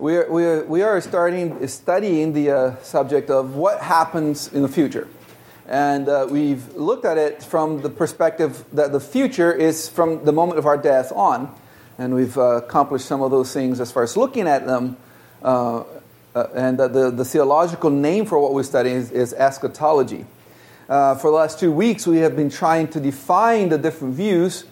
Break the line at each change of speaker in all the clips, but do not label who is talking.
We are, we are, we are starting studying the uh, subject of what happens in the future. And uh, we've looked at it from the perspective that the future is from the moment of our death on. And we've uh, accomplished some of those things as far as looking at them. Uh, uh, and the, the theological name for what we're studying is, is eschatology. Uh, for the last two weeks, we have been trying to define the different views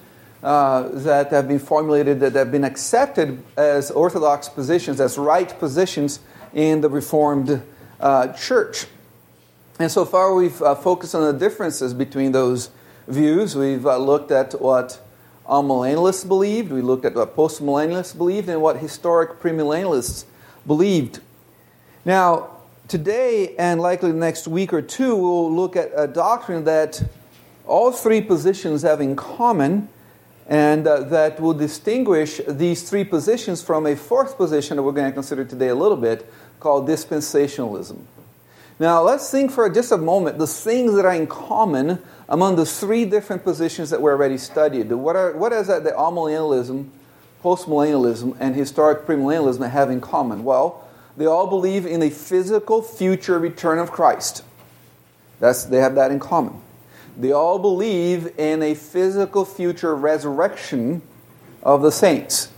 uh, that have been formulated, that have been accepted as orthodox positions, as right positions in the Reformed uh, Church. And so far, we've uh, focused on the differences between those views. We've uh, looked at what amillennialists believed, we looked at what postmillennialists believed, and what historic premillennialists believed. Now, today and likely the next week or two, we'll look at a doctrine that all three positions have in common and uh, that will distinguish these three positions from a fourth position that we're going to consider today a little bit called dispensationalism. Now, let's think for just a moment the things that are in common among the three different positions that we already studied. What, are, what is that that amillennialism, postmillennialism, and historic premillennialism have in common? Well, they all believe in a physical future return of Christ. That's, they have that in common. They all believe in a physical future resurrection of the saints.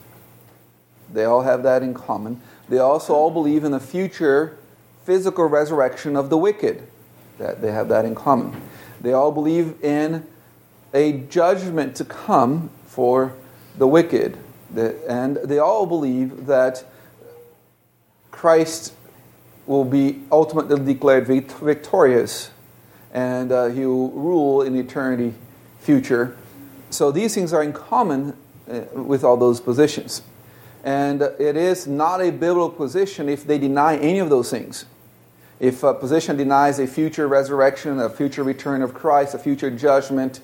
They all have that in common. They also all believe in a future physical resurrection of the wicked. That they have that in common. They all believe in a judgment to come for the wicked. And they all believe that Christ will be ultimately declared victorious and uh, he will rule in eternity future. So these things are in common uh, with all those positions. And it is not a biblical position if they deny any of those things. If a position denies a future resurrection, a future return of Christ, a future judgment,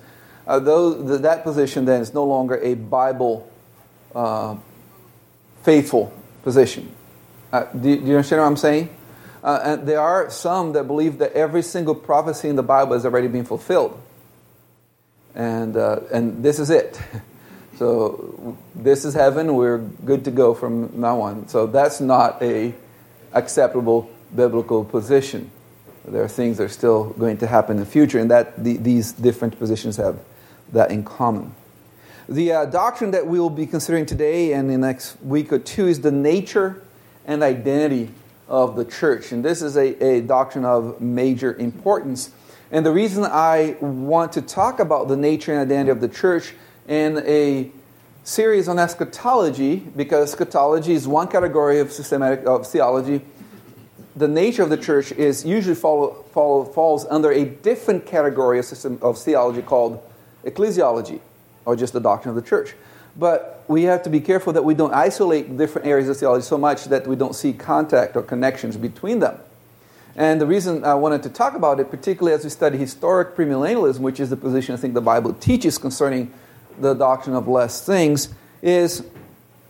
uh, those, that position then is no longer a Bible uh, faithful position. Uh, do, do, you understand what I'm saying? Uh, and there are some that believe that every single prophecy in the Bible has already been fulfilled. And, uh, and this is it. So this is heaven. We're good to go from now on. So that's not a acceptable biblical position. There are things that are still going to happen in the future, and that the, these different positions have that in common. The uh, doctrine that we will be considering today and in the next week or two is the nature and identity of the church. And this is a, a doctrine of major importance. And the reason I want to talk about the nature and identity of the church in a series on eschatology, because eschatology is one category of systematic of theology. The nature of the church is usually follow, follow, falls under a different category of, system, of theology called ecclesiology, or just the doctrine of the church. But we have to be careful that we don't isolate different areas of theology so much that we don't see contact or connections between them. And the reason I wanted to talk about it, particularly as we study historic premillennialism, which is the position I think the Bible teaches concerning the doctrine of less things, is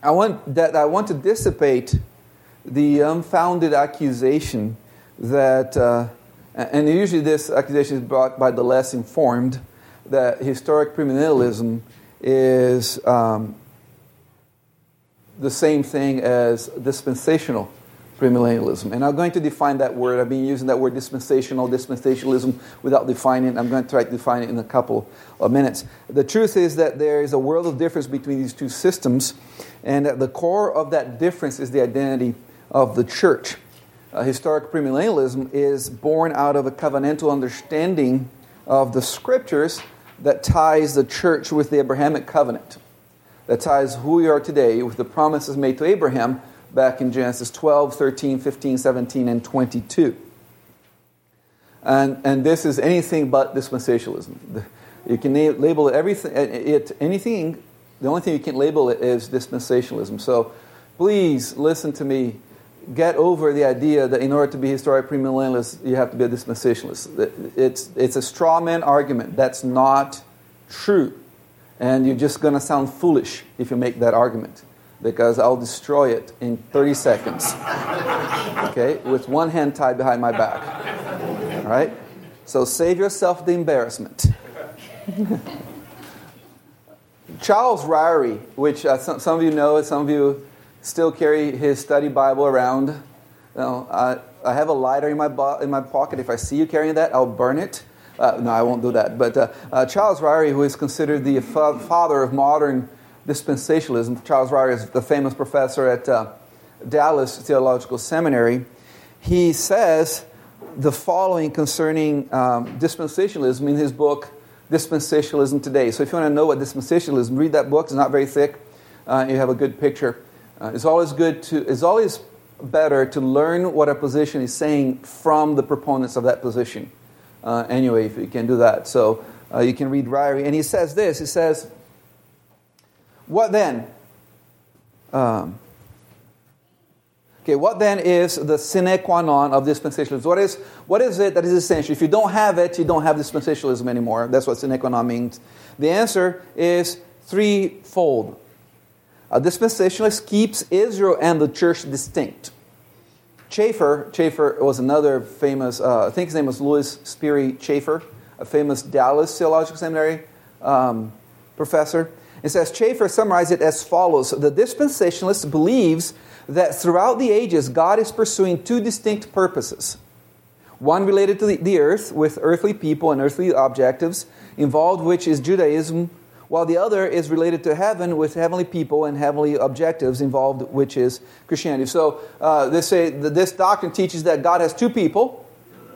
I want that I want to dissipate the unfounded accusation that, uh, and usually this accusation is brought by the less informed, that historic premillennialism is um, the same thing as dispensational premillennialism. And I'm going to define that word. I've been using that word dispensational, dispensationalism, without defining it. I'm going to try to define it in a couple of minutes. The truth is that there is a world of difference between these two systems, and at the core of that difference is the identity of the church. Uh, historic premillennialism is born out of a covenantal understanding of the scriptures that ties the church with the Abrahamic covenant, that ties who we are today with the promises made to Abraham back in Genesis 12, 13, 15, 17, and 22. And, and this is anything but dispensationalism. You can label it everything, it, anything, the only thing you can label it is dispensationalism. So please listen to me get over the idea that in order to be historic premillennialist, you have to be a dispensationalist. It's, it's a straw man argument. That's not true. And you're just going to sound foolish if you make that argument because I'll destroy it in 30 seconds. Okay? With one hand tied behind my back. All right? So save yourself the embarrassment. Charles Ryrie, which uh, some, some, of you know, some of you still carry his study Bible around. I, I have a lighter in my, bo- in my pocket. If I see you carrying that, I'll burn it. Uh, no, I won't do that. But uh, uh, Charles Ryrie, who is considered the fa- father of modern dispensationalism, Charles Ryrie is the famous professor at uh, Dallas Theological Seminary. He says the following concerning um, dispensationalism in his book, Dispensationalism Today. So if you want to know what dispensationalism, read that book. It's not very thick. Uh, you have a good picture. Uh, it's always good to, it's always better to learn what a position is saying from the proponents of that position. Uh, anyway, if you can do that. So uh, you can read Ryrie. And he says this he says, What then? Um, okay, what then is the sine qua non of dispensationalism? What is, what is it that is essential? If you don't have it, you don't have dispensationalism anymore. That's what sine qua non means. The answer is threefold. A dispensationalist keeps Israel and the church distinct. Chafer, Chafer was another famous, uh, I think his name was Lewis Sperry Chafer, a famous Dallas Theological Seminary um, professor. It says Chafer summarized it as follows The dispensationalist believes that throughout the ages, God is pursuing two distinct purposes. One related to the earth, with earthly people and earthly objectives, involved which is Judaism, while the other is related to heaven with heavenly people and heavenly objectives involved, which is Christianity. So uh, this, say, this doctrine teaches that God has two people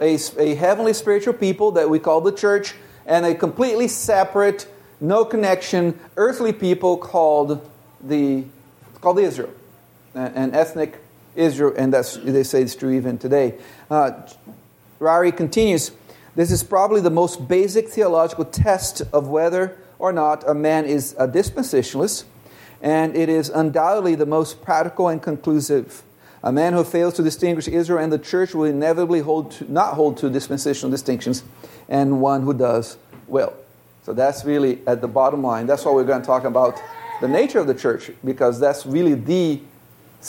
a, a heavenly spiritual people that we call the church, and a completely separate, no connection, earthly people called the called Israel, an ethnic Israel, and that's they say it's true even today. Uh, Ryrie continues. This is probably the most basic theological test of whether or not a man is a dispensationalist, and it is undoubtedly the most practical and conclusive. A man who fails to distinguish Israel and the church will inevitably hold to, not hold to dispensational distinctions, and one who does will. So that's really at the bottom line. That's why we're going to talk about the nature of the church, because that's really the,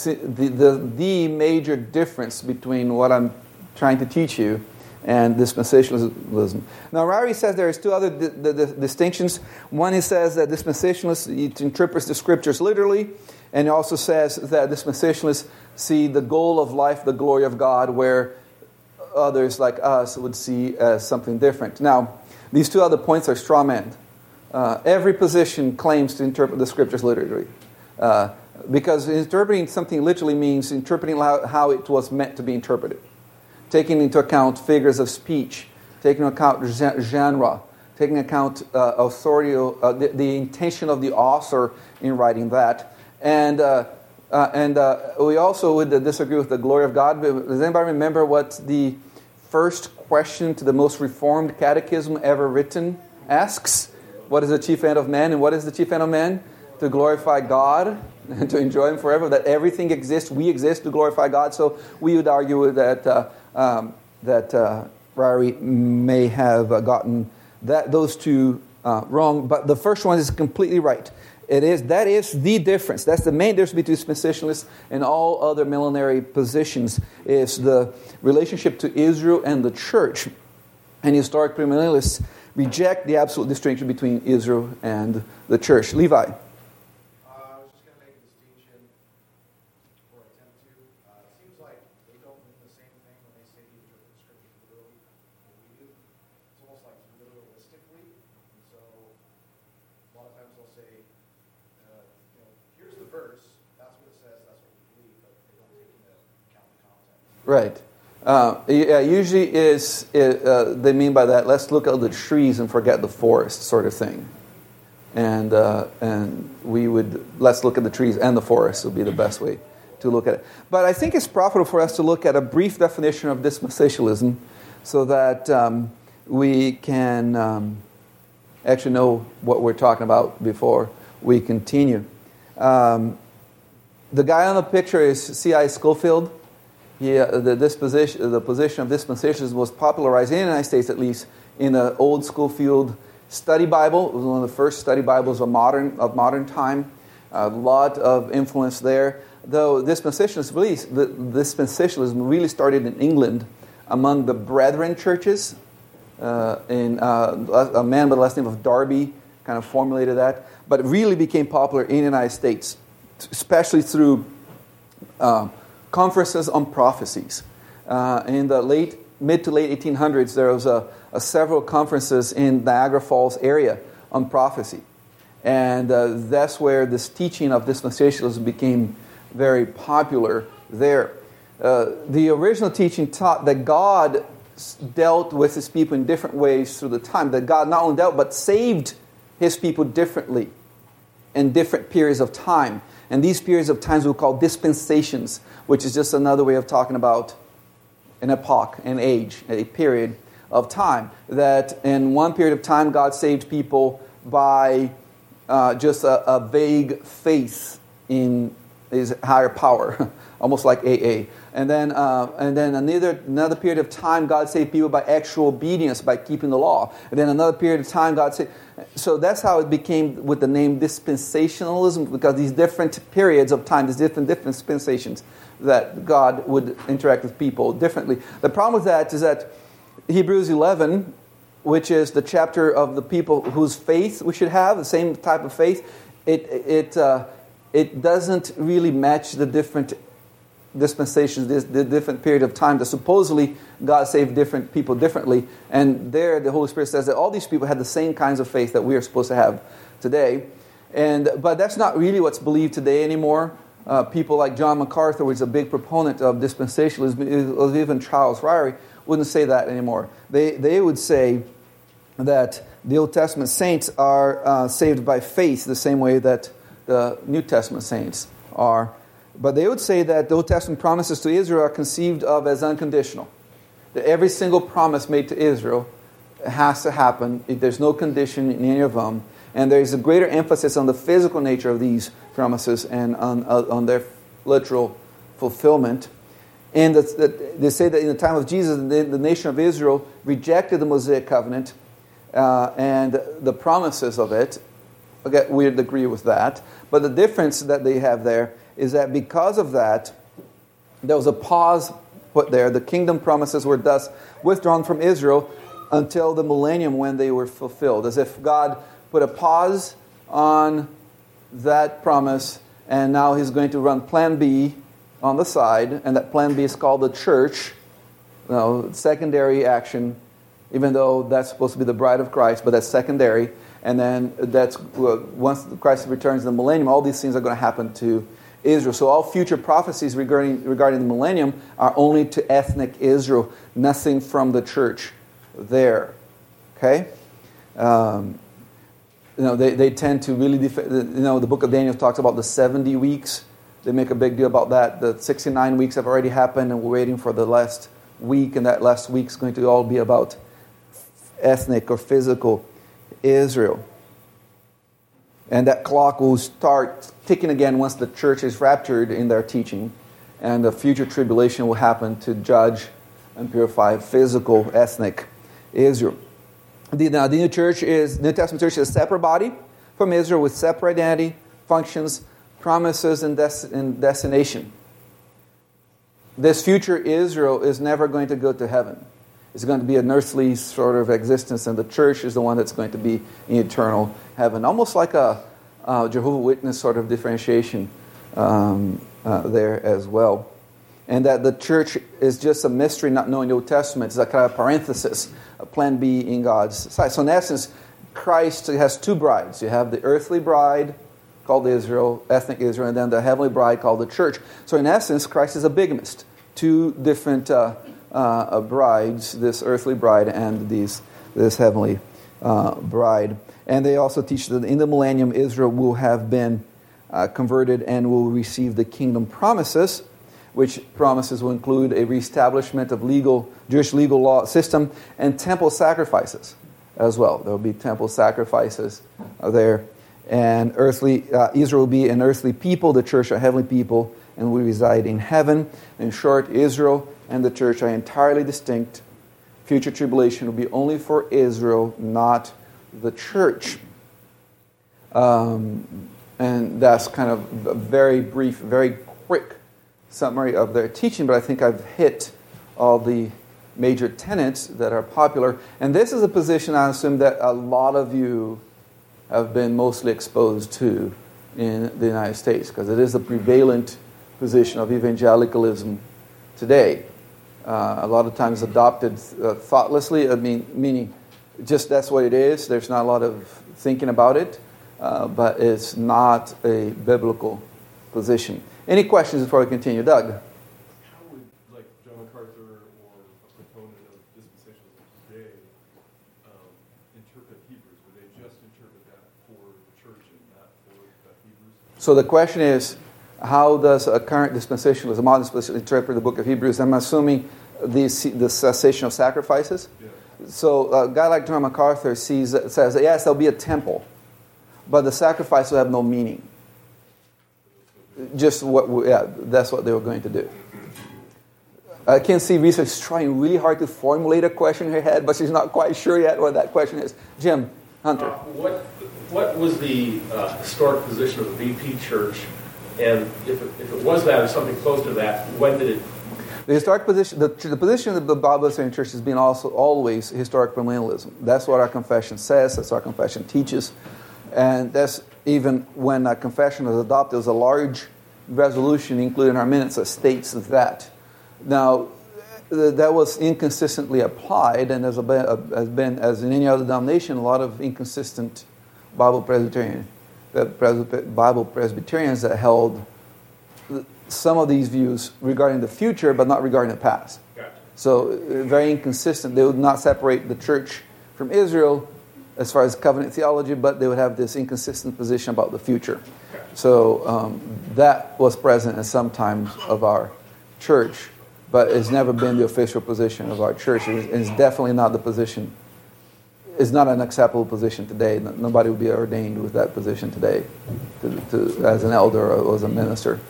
the, the, the major difference between what I'm trying to teach you and dispensationalism. Now, Ryrie says there is two other di- di- distinctions. One, he says that dispensationalists interprets the scriptures literally, and he also says that dispensationalists see the goal of life, the glory of God, where others like us would see as something different. Now, these two other points are straw men. Uh, every position claims to interpret the scriptures literally. Uh, because interpreting something literally means interpreting how it was meant to be interpreted taking into account figures of speech, taking into account genre, taking account uh, authority, uh, the, the, intention of the author in writing that. And, uh, uh and uh, we also would disagree with the glory of God. Does anybody remember what the first question to the most reformed catechism ever written asks? What is the chief end of man? And what is the chief end of man? To glorify God to enjoy Him forever. That everything exists, we exist to glorify God. So we would argue that uh, um, that uh, Ryrie may have uh, gotten that, those two uh, wrong, but the first one is completely right. It is, that is the difference. That's the main difference between dispensationalists and all other millenary positions is the relationship to Israel and the church. And historic premillennialists reject the absolute distinction between Israel and the church. Levi. Right. Uh, yeah, usually is uh, they mean by that. Let's look at the trees and forget the forest, sort of thing. And uh, and we would let's look at the trees and the forest would be the best way to look at it. But I think it's profitable for us to look at a brief definition of dispensationalism, so that um, we can um, actually know what we're talking about before we continue. Um, the guy on the picture is C.I. Scofield. He, uh, the, disposition, the position of dispensations was popularized in the United States, at least, in the old Scofield study Bible. It was one of the first study Bibles of modern, of modern time. A lot of influence there. Though dispensationalism really, the, dispensationalism really started in England among the Brethren churches. Uh, in, uh, a man by the last name of Darby kind of formulated that. But it really became popular in the United States, especially through uh, conferences on prophecies. Uh, in the late, mid to late 1800s, there was a, a several conferences in Niagara Falls area on prophecy. And uh, that's where this teaching of dispensationalism became very popular there. Uh, the original teaching taught that God dealt with his people in different ways through the time, that God not only dealt but saved his people differently in different periods of time. And these periods of times we call dispensations, which is just another way of talking about an epoch, an age, a period of time. That in one period of time, God saved people by uh, just a, a, vague faith in his higher power, almost like AA. And then, uh, and then another, another period of time, God saved people by actual obedience, by keeping the law. And then another period of time, God saved. So that's how it became with the name dispensationalism, because these different periods of time, these different, different dispensations, that God would interact with people differently. The problem with that is that Hebrews 11, which is the chapter of the people whose faith we should have, the same type of faith, it, it, uh, it doesn't really match the different dispensations, this, different period of time that supposedly God saved different people differently. And there, the Holy Spirit says that all these people had the same kinds of faith that we are supposed to have today. And, but that's not really what's believed today anymore. Uh, people like John MacArthur, who is a big proponent of dispensationalism, even Charles Ryrie, wouldn't say that anymore. They, they would say that the Old Testament saints are uh, saved by faith the same way that the New Testament saints are but they would say that the Old Testament promises to Israel are conceived of as unconditional. That every single promise made to Israel has to happen. There's no condition in any of them. And there's a greater emphasis on the physical nature of these promises and on, uh, on their literal fulfillment. And the, the, they say that in the time of Jesus, the, the nation of Israel rejected the Mosaic covenant uh, and the promises of it. Okay, we'd agree with that. But the difference that they have there is that because of that, there was a pause put there. The kingdom promises were thus withdrawn from Israel until the millennium when they were fulfilled, as if God put a pause on that promise and now he's going to run plan B on the side, and that plan B is called the church. You know, secondary action, even though that's supposed to be the bride of Christ, but that's secondary. And then that's once Christ returns in the millennium, all these things are going to happen to Israel. So all future prophecies regarding, regarding the millennium are only to ethnic Israel, nothing from the church there. Okay? Um, you know, they, they tend to really, def- you know, the book of Daniel talks about the 70 weeks. They make a big deal about that. The 69 weeks have already happened, and we're waiting for the last week, and that last week is going to all be about ethnic or physical Israel. And that clock will start ticking again once the church is raptured in their teaching. And the future tribulation will happen to judge and purify physical, ethnic Israel. The, now, the new church is, New Testament church is a separate body from Israel with separate identity, functions, promises, and, des- and destination. This future Israel is never going to go to heaven. It's going to be an earthly sort of existence, and the church is the one that's going to be in eternal heaven. Almost like a uh, Jehovah Witness sort of differentiation um, uh, there as well. And that the church is just a mystery not knowing the Old Testament. It's a kind of parenthesis, a plan B in God's side. So, in essence, Christ has two brides. You have the earthly bride called Israel, ethnic Israel, and then the heavenly bride called the church. So, in essence, Christ is a bigamist. Two different uh, uh, brides, this earthly bride and these, this heavenly uh, bride. And they also teach that in the millennium, Israel will have been uh, converted and will receive the kingdom promises, which promises will include a reestablishment of legal Jewish legal law system and temple sacrifices as well. There will be temple sacrifices there. And earthly uh, Israel will be an earthly people, the church a heavenly people, and will reside in heaven. In short, Israel and the church are entirely distinct. Future tribulation will be only for Israel, not the church. Um, and that's kind of a very brief, very quick summary of their teaching, but I think I've hit all the major tenets that are popular. And this is a position I assume that a lot of you have been mostly exposed to in the United States, because it is the prevalent position of evangelicalism today. Uh, a lot of times adopted uh, thoughtlessly, I mean, meaning just that's what it is. There's not a lot of thinking about it, uh, but it's not a biblical position. Any questions before we continue? Doug?
How would, like, John MacArthur or a proponent of dispensationalism today um, interpret Hebrews? Would they just interpret that for the church and not for the Hebrews?
So the question is, how does a current dispensationalist, a modern dispensationalist, interpret the book of Hebrews? I'm assuming the, the cessation of sacrifices.
Yeah.
So a guy like John MacArthur sees, says, yes, there'll be a temple, but the sacrifice will have no meaning. Just what, yeah, that's what they were going to do. I can see is trying really hard to formulate a question in her head, but she's not quite sure yet what that question is. Jim Hunter.
Uh, what what was the uh, historic position of the BP Church, and if it, if it was that or something close to that, when did it?
The historic position, the, the position of the Bible Baptist Church has been also always historic premillennialism. That's what our confession says. That's what our confession teaches, and that's even when a confession was adopted, there's a large resolution included in our minutes that states that. Now, that was inconsistently applied, and has been, as in any other denomination, a lot of inconsistent Bible Presbyterian, uh, Bible Presbyterians that held some of these views regarding the future, but not regarding the past.
Gotcha.
So, uh, very inconsistent. They would not separate the church from Israel as far as covenant theology, but they would have this inconsistent position about the future. So, um, that was present in some times of our church, but it's never been the official position of our church. It's definitely not the position It's not an acceptable position today. Nobody would be ordained with that position today to, to, as an elder or as a minister.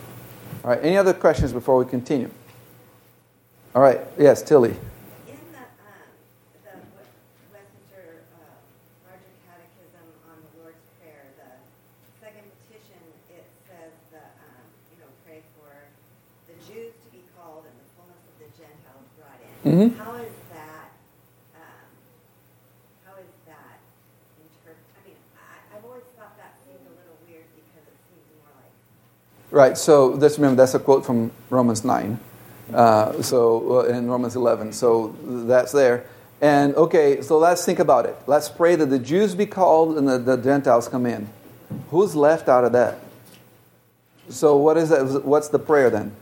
All right, any other questions before we continue? All right, yes, Tilly.
In the, um, the Westminster uh, Larger Catechism on the Lord's Prayer, the second petition, it says the, um, you know, pray for the Jews to be called and the fullness of the Gentiles brought in.
Mhm.
How is that, um, how is that interpret, I mean, I, I've always thought that seemed a little weird because it seems more like,
Right, so just remember that's a quote from Romans 9. Uh, so uh, in Romans 11. So that's there. And okay, so let's think about it. Let's pray that the Jews be called and the, the Gentiles come in. Who's left out of that? So what is that? What's the prayer then?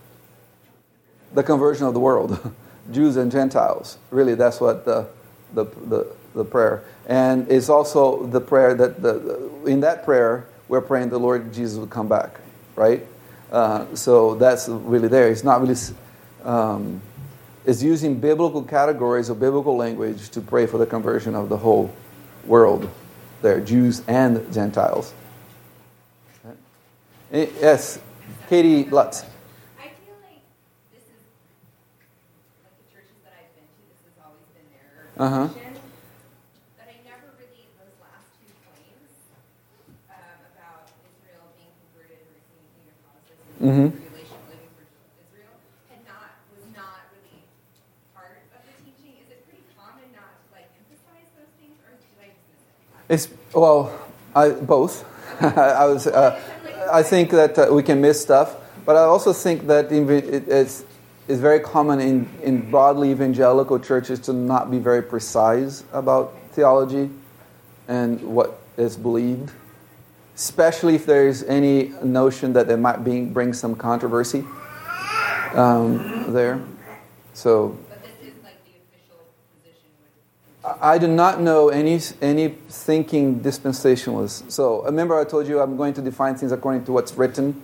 The conversion of the world, Jews and Gentiles. Really, that's what the the, the, the prayer. And it's also the prayer that the, in that prayer we're praying the Lord Jesus would come back, right? Uh, so that's really there. It's not really um, is using biblical categories or biblical language to pray for the conversion of the whole world. There, Jews and Gentiles. Eh, Yes, Katie Lutz.
I feel like this is like the churches that I've been to. This has always been their
Uh-huh.
position, but I never really those last two claims um, about Israel being converted and receiving kingdom promises and
Mhm.
tribulation living for Israel had not was not really part of the teaching. Is it pretty common not to like emphasize those things, or did I just miss it?
It's well, I, both. I was. Uh, I think that uh, we can miss stuff, but I also think that it's it's very common in, in broadly evangelical churches to not be very precise about theology and what is believed, especially if there's any notion that there might be, bring some controversy um, there. So
But this is like the official position.
I do not know any any thinking dispensationalists. So remember, I told you I'm going to define things according to what's written.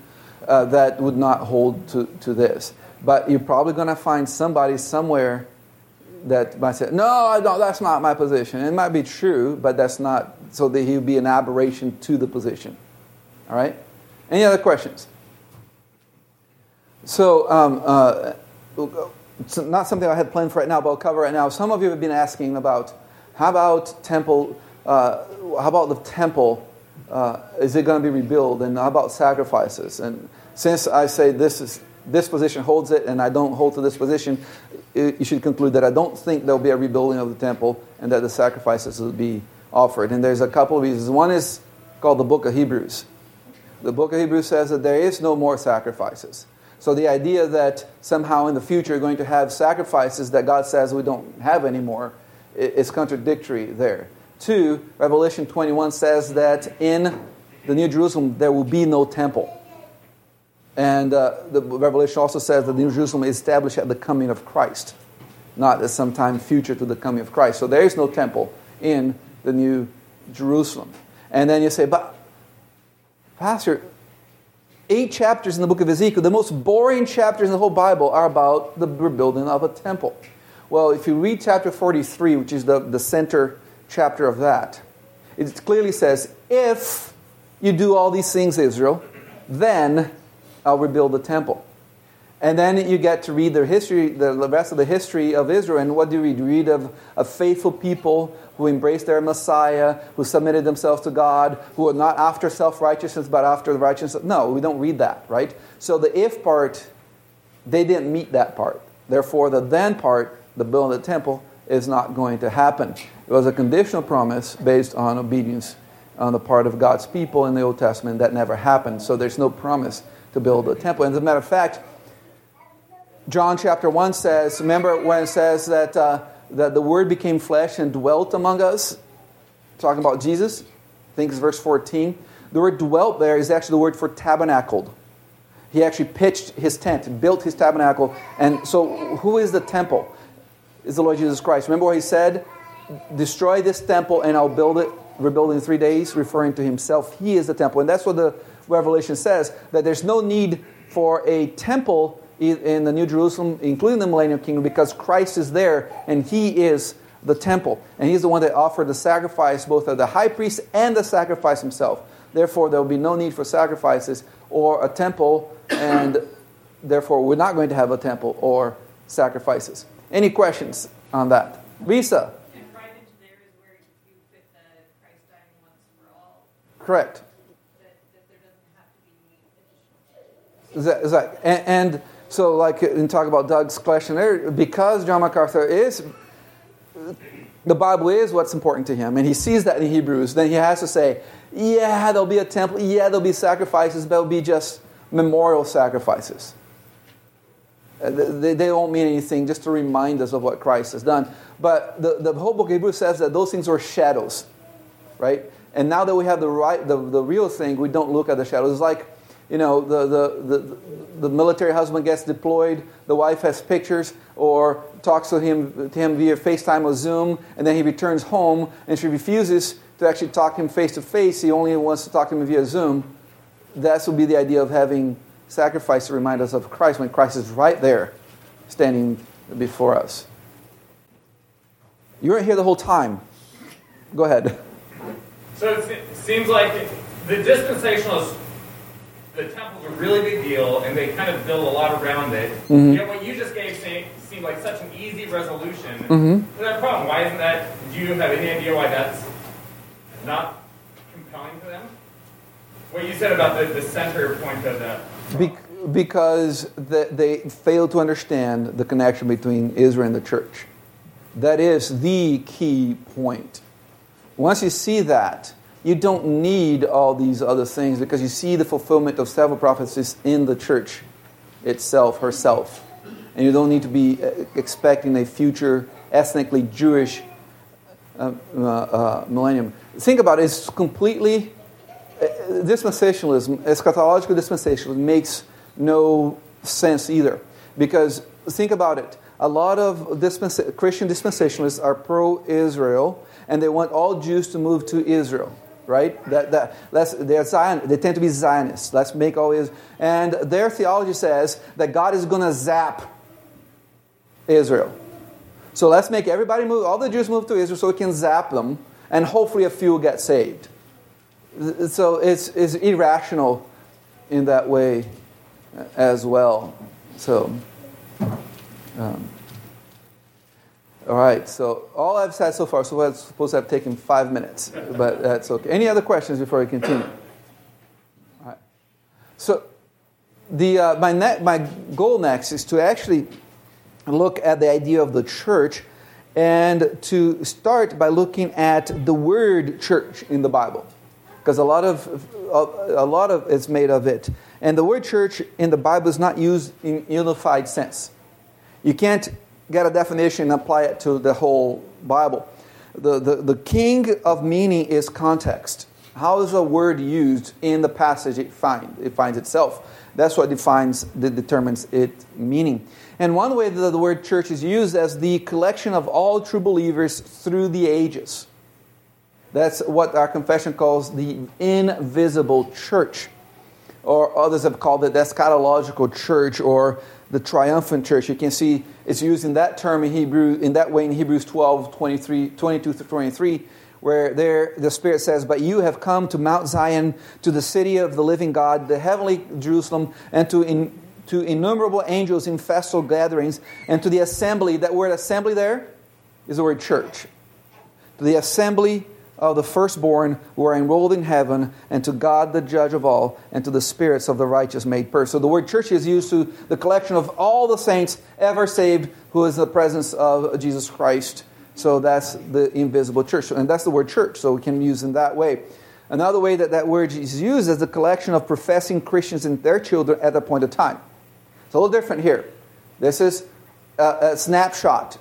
Uh, that would not hold to, to this. But you're probably going to find somebody somewhere that might say, "No, I don't. That's not my position." It might be true, but that's not. So that he would be an aberration to the position. All right. Any other questions? So, um, uh, it's not something I had planned for right now, but I'll cover right now. Some of you have been asking about how about temple? Uh, how about the temple? Uh, is it going to be rebuilt? And how about sacrifices? And since I say this is this position holds it, and I don't hold to this position, you should conclude that I don't think there will be a rebuilding of the temple, and that the sacrifices will be offered. And there's a couple of reasons. One is called the Book of Hebrews. The Book of Hebrews says that there is no more sacrifices. So the idea that somehow in the future you're going to have sacrifices that God says we don't have anymore is contradictory there. Two, Revelation 21 says that in the New Jerusalem there will be no temple. And uh, the Revelation also says that New Jerusalem is established at the coming of Christ, not at some time future to the coming of Christ. So there is no temple in the New Jerusalem. And then you say, but, Pastor, eight chapters in the book of Ezekiel, the most boring chapters in the whole Bible are about the rebuilding of a temple. Well, if you read chapter 43, which is the, the center chapter of that, it clearly says, if you do all these things, Israel, then I'll rebuild the temple. And then you get to read the history, the rest of the history of Israel. And what do we read? Read of, of faithful people who embraced their Messiah, who submitted themselves to God, who are not after self righteousness, but after the righteousness. No, we don't read that, right? So the if part, they didn't meet that part. Therefore, the then part, the building of the temple, is not going to happen. It was a conditional promise based on obedience on the part of God's people in the Old Testament that never happened. So there's no promise to build a temple. And as a matter of fact, John chapter 1 says, remember when it says that, uh, that the Word became flesh and dwelt among us? Talking about Jesus? I think it's verse 14. The word dwelt there is actually the word for tabernacled. He actually pitched his tent, built his tabernacle. And so, who is the temple? Is the Lord Jesus Christ. Remember what he said? Destroy this temple and I'll build it, rebuild it in three days, referring to himself. He is the temple. And that's what the Revelation says that there's no need for a temple in the New Jerusalem, including the Millennium Kingdom, because Christ is there and he is the temple. And he's the one that offered the sacrifice, both of the high priest and the sacrifice himself. Therefore, there will be no need for sacrifices or a temple, and therefore, we're not going to have a temple or sacrifices. Any questions on that? Risa?
And right into there is where you fit the Christ dying once for all,
Correct.
that, that there doesn't have to be additional.
And, and so, like in talk about Doug's question there, because John MacArthur is, the Bible is what's important to him, and he sees that in Hebrews, then he has to say, yeah, there'll be a temple, yeah, there'll be sacrifices, but it'll be just memorial sacrifices. Uh, They, they don't mean anything, just to remind us of what Christ has done. But the, the whole book of Hebrews says that those things were shadows, right? And now that we have the, right, the, the real thing, we don't look at the shadows. It's like, you know, the, the, the, the military husband gets deployed, the wife has pictures, or talks to him, to him via FaceTime or Zoom, and then he returns home, and she refuses to actually talk to him face to face. He only wants to talk to him via Zoom. That would be the idea of having sacrifice to remind us of Christ when Christ is right there, standing before us. You weren't here the whole time. Go ahead.
So it seems like the dispensationalists, the temple's a really big deal, and they kind of build a lot around it.
Mhm.
Yet what you just gave se- seemed like such an easy resolution
Mhm.
to that problem. Why isn't that? Do you have any idea why that's not compelling to them? What you said about the, the center point of that.
Be- because the, they fail to understand the connection between Israel and the church. That is the key point. Once you see that, you don't need all these other things because you see the fulfillment of several prophecies in the church itself, herself. And you don't need to be uh, expecting a future ethnically Jewish uh, uh, uh, millennium. Think about it, it's completely uh, dispensationalism, eschatological dispensationalism, makes no sense either. Because think about it. A lot of Christian dispensationalists are pro Israel, and they want all Jews to move to Israel. Right? That, that, that's, they're Zion, they tend to be Zionists. Let's make all. And their theology says that God is going to zap Israel. So let's make everybody move, all the Jews move to Israel so we can zap them, and hopefully a few get saved. So it's, it's irrational in that way as well. So, um, all right. So all I've said so far, so it's supposed to have taken five minutes, but that's okay. Any other questions before we continue? All right. So the uh, my ne- my goal next is to actually look at the idea of the church and to start by looking at the word church in the Bible because a lot of a lot of it's made of it And the word church in the Bible is not used in unified sense. You can't get a definition and apply it to the whole Bible. The, the, the king of meaning is context. How is a word used in the passage it, find, it finds itself? That's what defines, that determines its meaning. And one way that the word church is used as the collection of all true believers through the ages. That's what our confession calls the invisible church. Or others have called it the eschatological church or the triumphant church. You can see it's used in that term in Hebrew, in that way in Hebrews 12, 23, 22 to 23, where there the Spirit says, But you have come to Mount Zion, to the city of the living God, the heavenly Jerusalem, and to, in, to innumerable angels in festal gatherings, and to the assembly. That word assembly there is the word church. To the assembly of the firstborn who are enrolled in heaven, and to God the judge of all, and to the spirits of the righteous made perfect. So the word church is used to the collection of all the saints ever saved who is in the presence of Jesus Christ. So that's the invisible church. And that's the word church, so we can use in that way. Another way that that word is used is the collection of professing Christians and their children at a point of time. It's a little different here. This is a, a snapshot.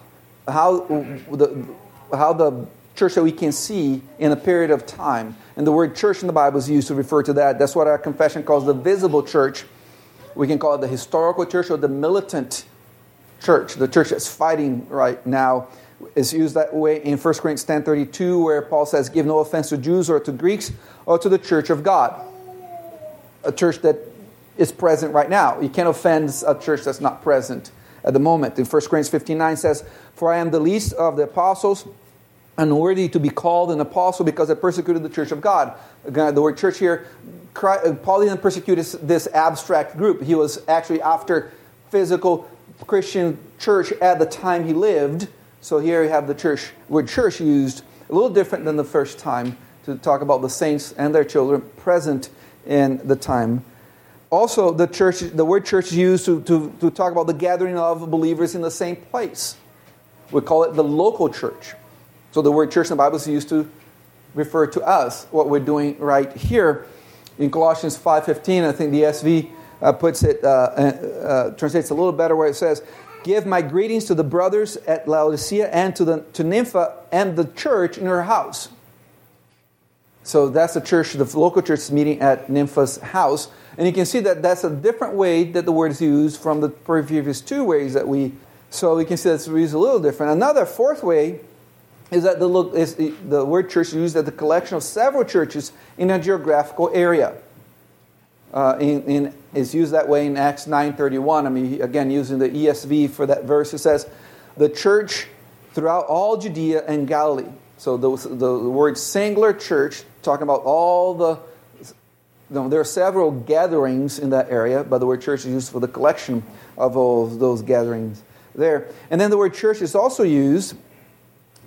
How the, how the church that we can see in a period of time. And the word church in the Bible is used to refer to that. That's what our confession calls the visible church. We can call it the historical church or the militant church, the church that's fighting right now. Is used that way in 1 Corinthians 10 32, where Paul says, Give no offense to Jews or to Greeks or to the church of God. A church that is present right now. You can't offend a church that's not present at the moment. In 1 Corinthians 15 9 says, For I am the least of the apostles unworthy to be called an apostle because I persecuted the church of God. The word church here, uh, Paul didn't persecute this abstract group. He was actually after physical Christian church at the time he lived. So here you have the church word church used a little different than the first time to talk about the saints and their children present in the time. Also, the church, the word church is used to, to, to talk about the gathering of believers in the same place. We call it the local church. So the word church in the Bible is used to refer to us, what we're doing right here. In Colossians 5.15, I think the ESV uh, puts it, uh, uh, uh, translates a little better where it says, Give my greetings to the brothers at Laodicea and to, the, to Nympha and the church in her house. So that's the church, the local church meeting at Nympha's house. And you can see that that's a different way that the word is used from the previous two ways that we. So we can see that that's used a little different. Another fourth way is that the, is the word church used as the collection of several churches in a geographical area. Uh, in, in, is used that way in Acts 9.31. I mean, again, using the ESV for that verse, it says, the church throughout all Judea and Galilee. So the, the, the word singular church, talking about all the, you know, there are several gatherings in that area, but the word church is used for the collection of all those gatherings there. And then the word church is also used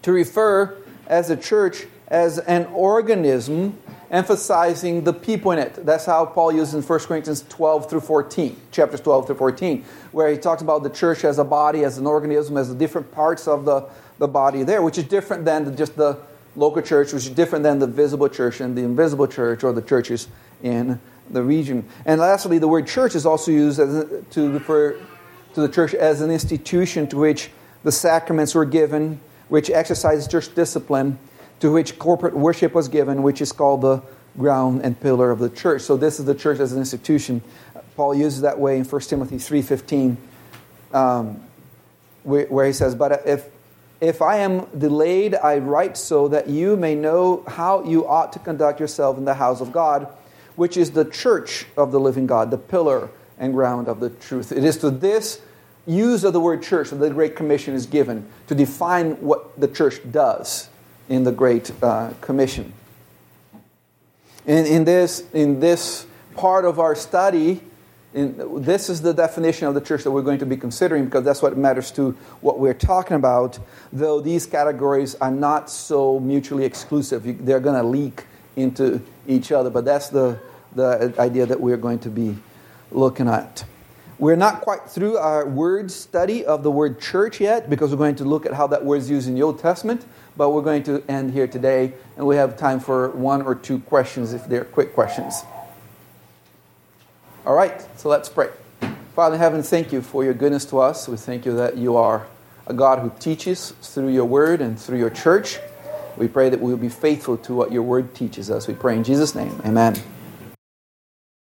to refer as a church as an organism, emphasizing the people in it. That's how Paul uses in 1 Corinthians 12 through 14, chapters 12 through 14, where he talks about the church as a body, as an organism, as the different parts of the, the body there, which is different than the, just the local church, which is different than the visible church and the invisible church or the churches in the region. And lastly, the word church is also used as, to refer to the church as an institution to which the sacraments were given which exercises church discipline, to which corporate worship was given, which is called the ground and pillar of the church. So this is the church as an institution. Paul uses that way in 1 Timothy 3.15, um, where he says, But if, if I am delayed, I write so that you may know how you ought to conduct yourself in the house of God, which is the church of the living God, the pillar and ground of the truth. It is to this use of the word church that the Great Commission is given to define what the church does in the Great uh, Commission. In, in, this, in this part of our study, in, this is the definition of the church that we're going to be considering because that's what matters to what we're talking about, though these categories are not so mutually exclusive. They're going to leak into each other, but that's the, the idea that we're going to be looking at. We're not quite through our word study of the word church yet because we're going to look at how that word is used in the Old Testament, but we're going to end here today and we have time for one or two questions if they're quick questions. All right, so let's pray. Father in heaven, thank you for your goodness to us. We thank you that you are a God who teaches through your word and through your church. We pray that we will be faithful to what your word teaches us. We pray in Jesus' name. Amen.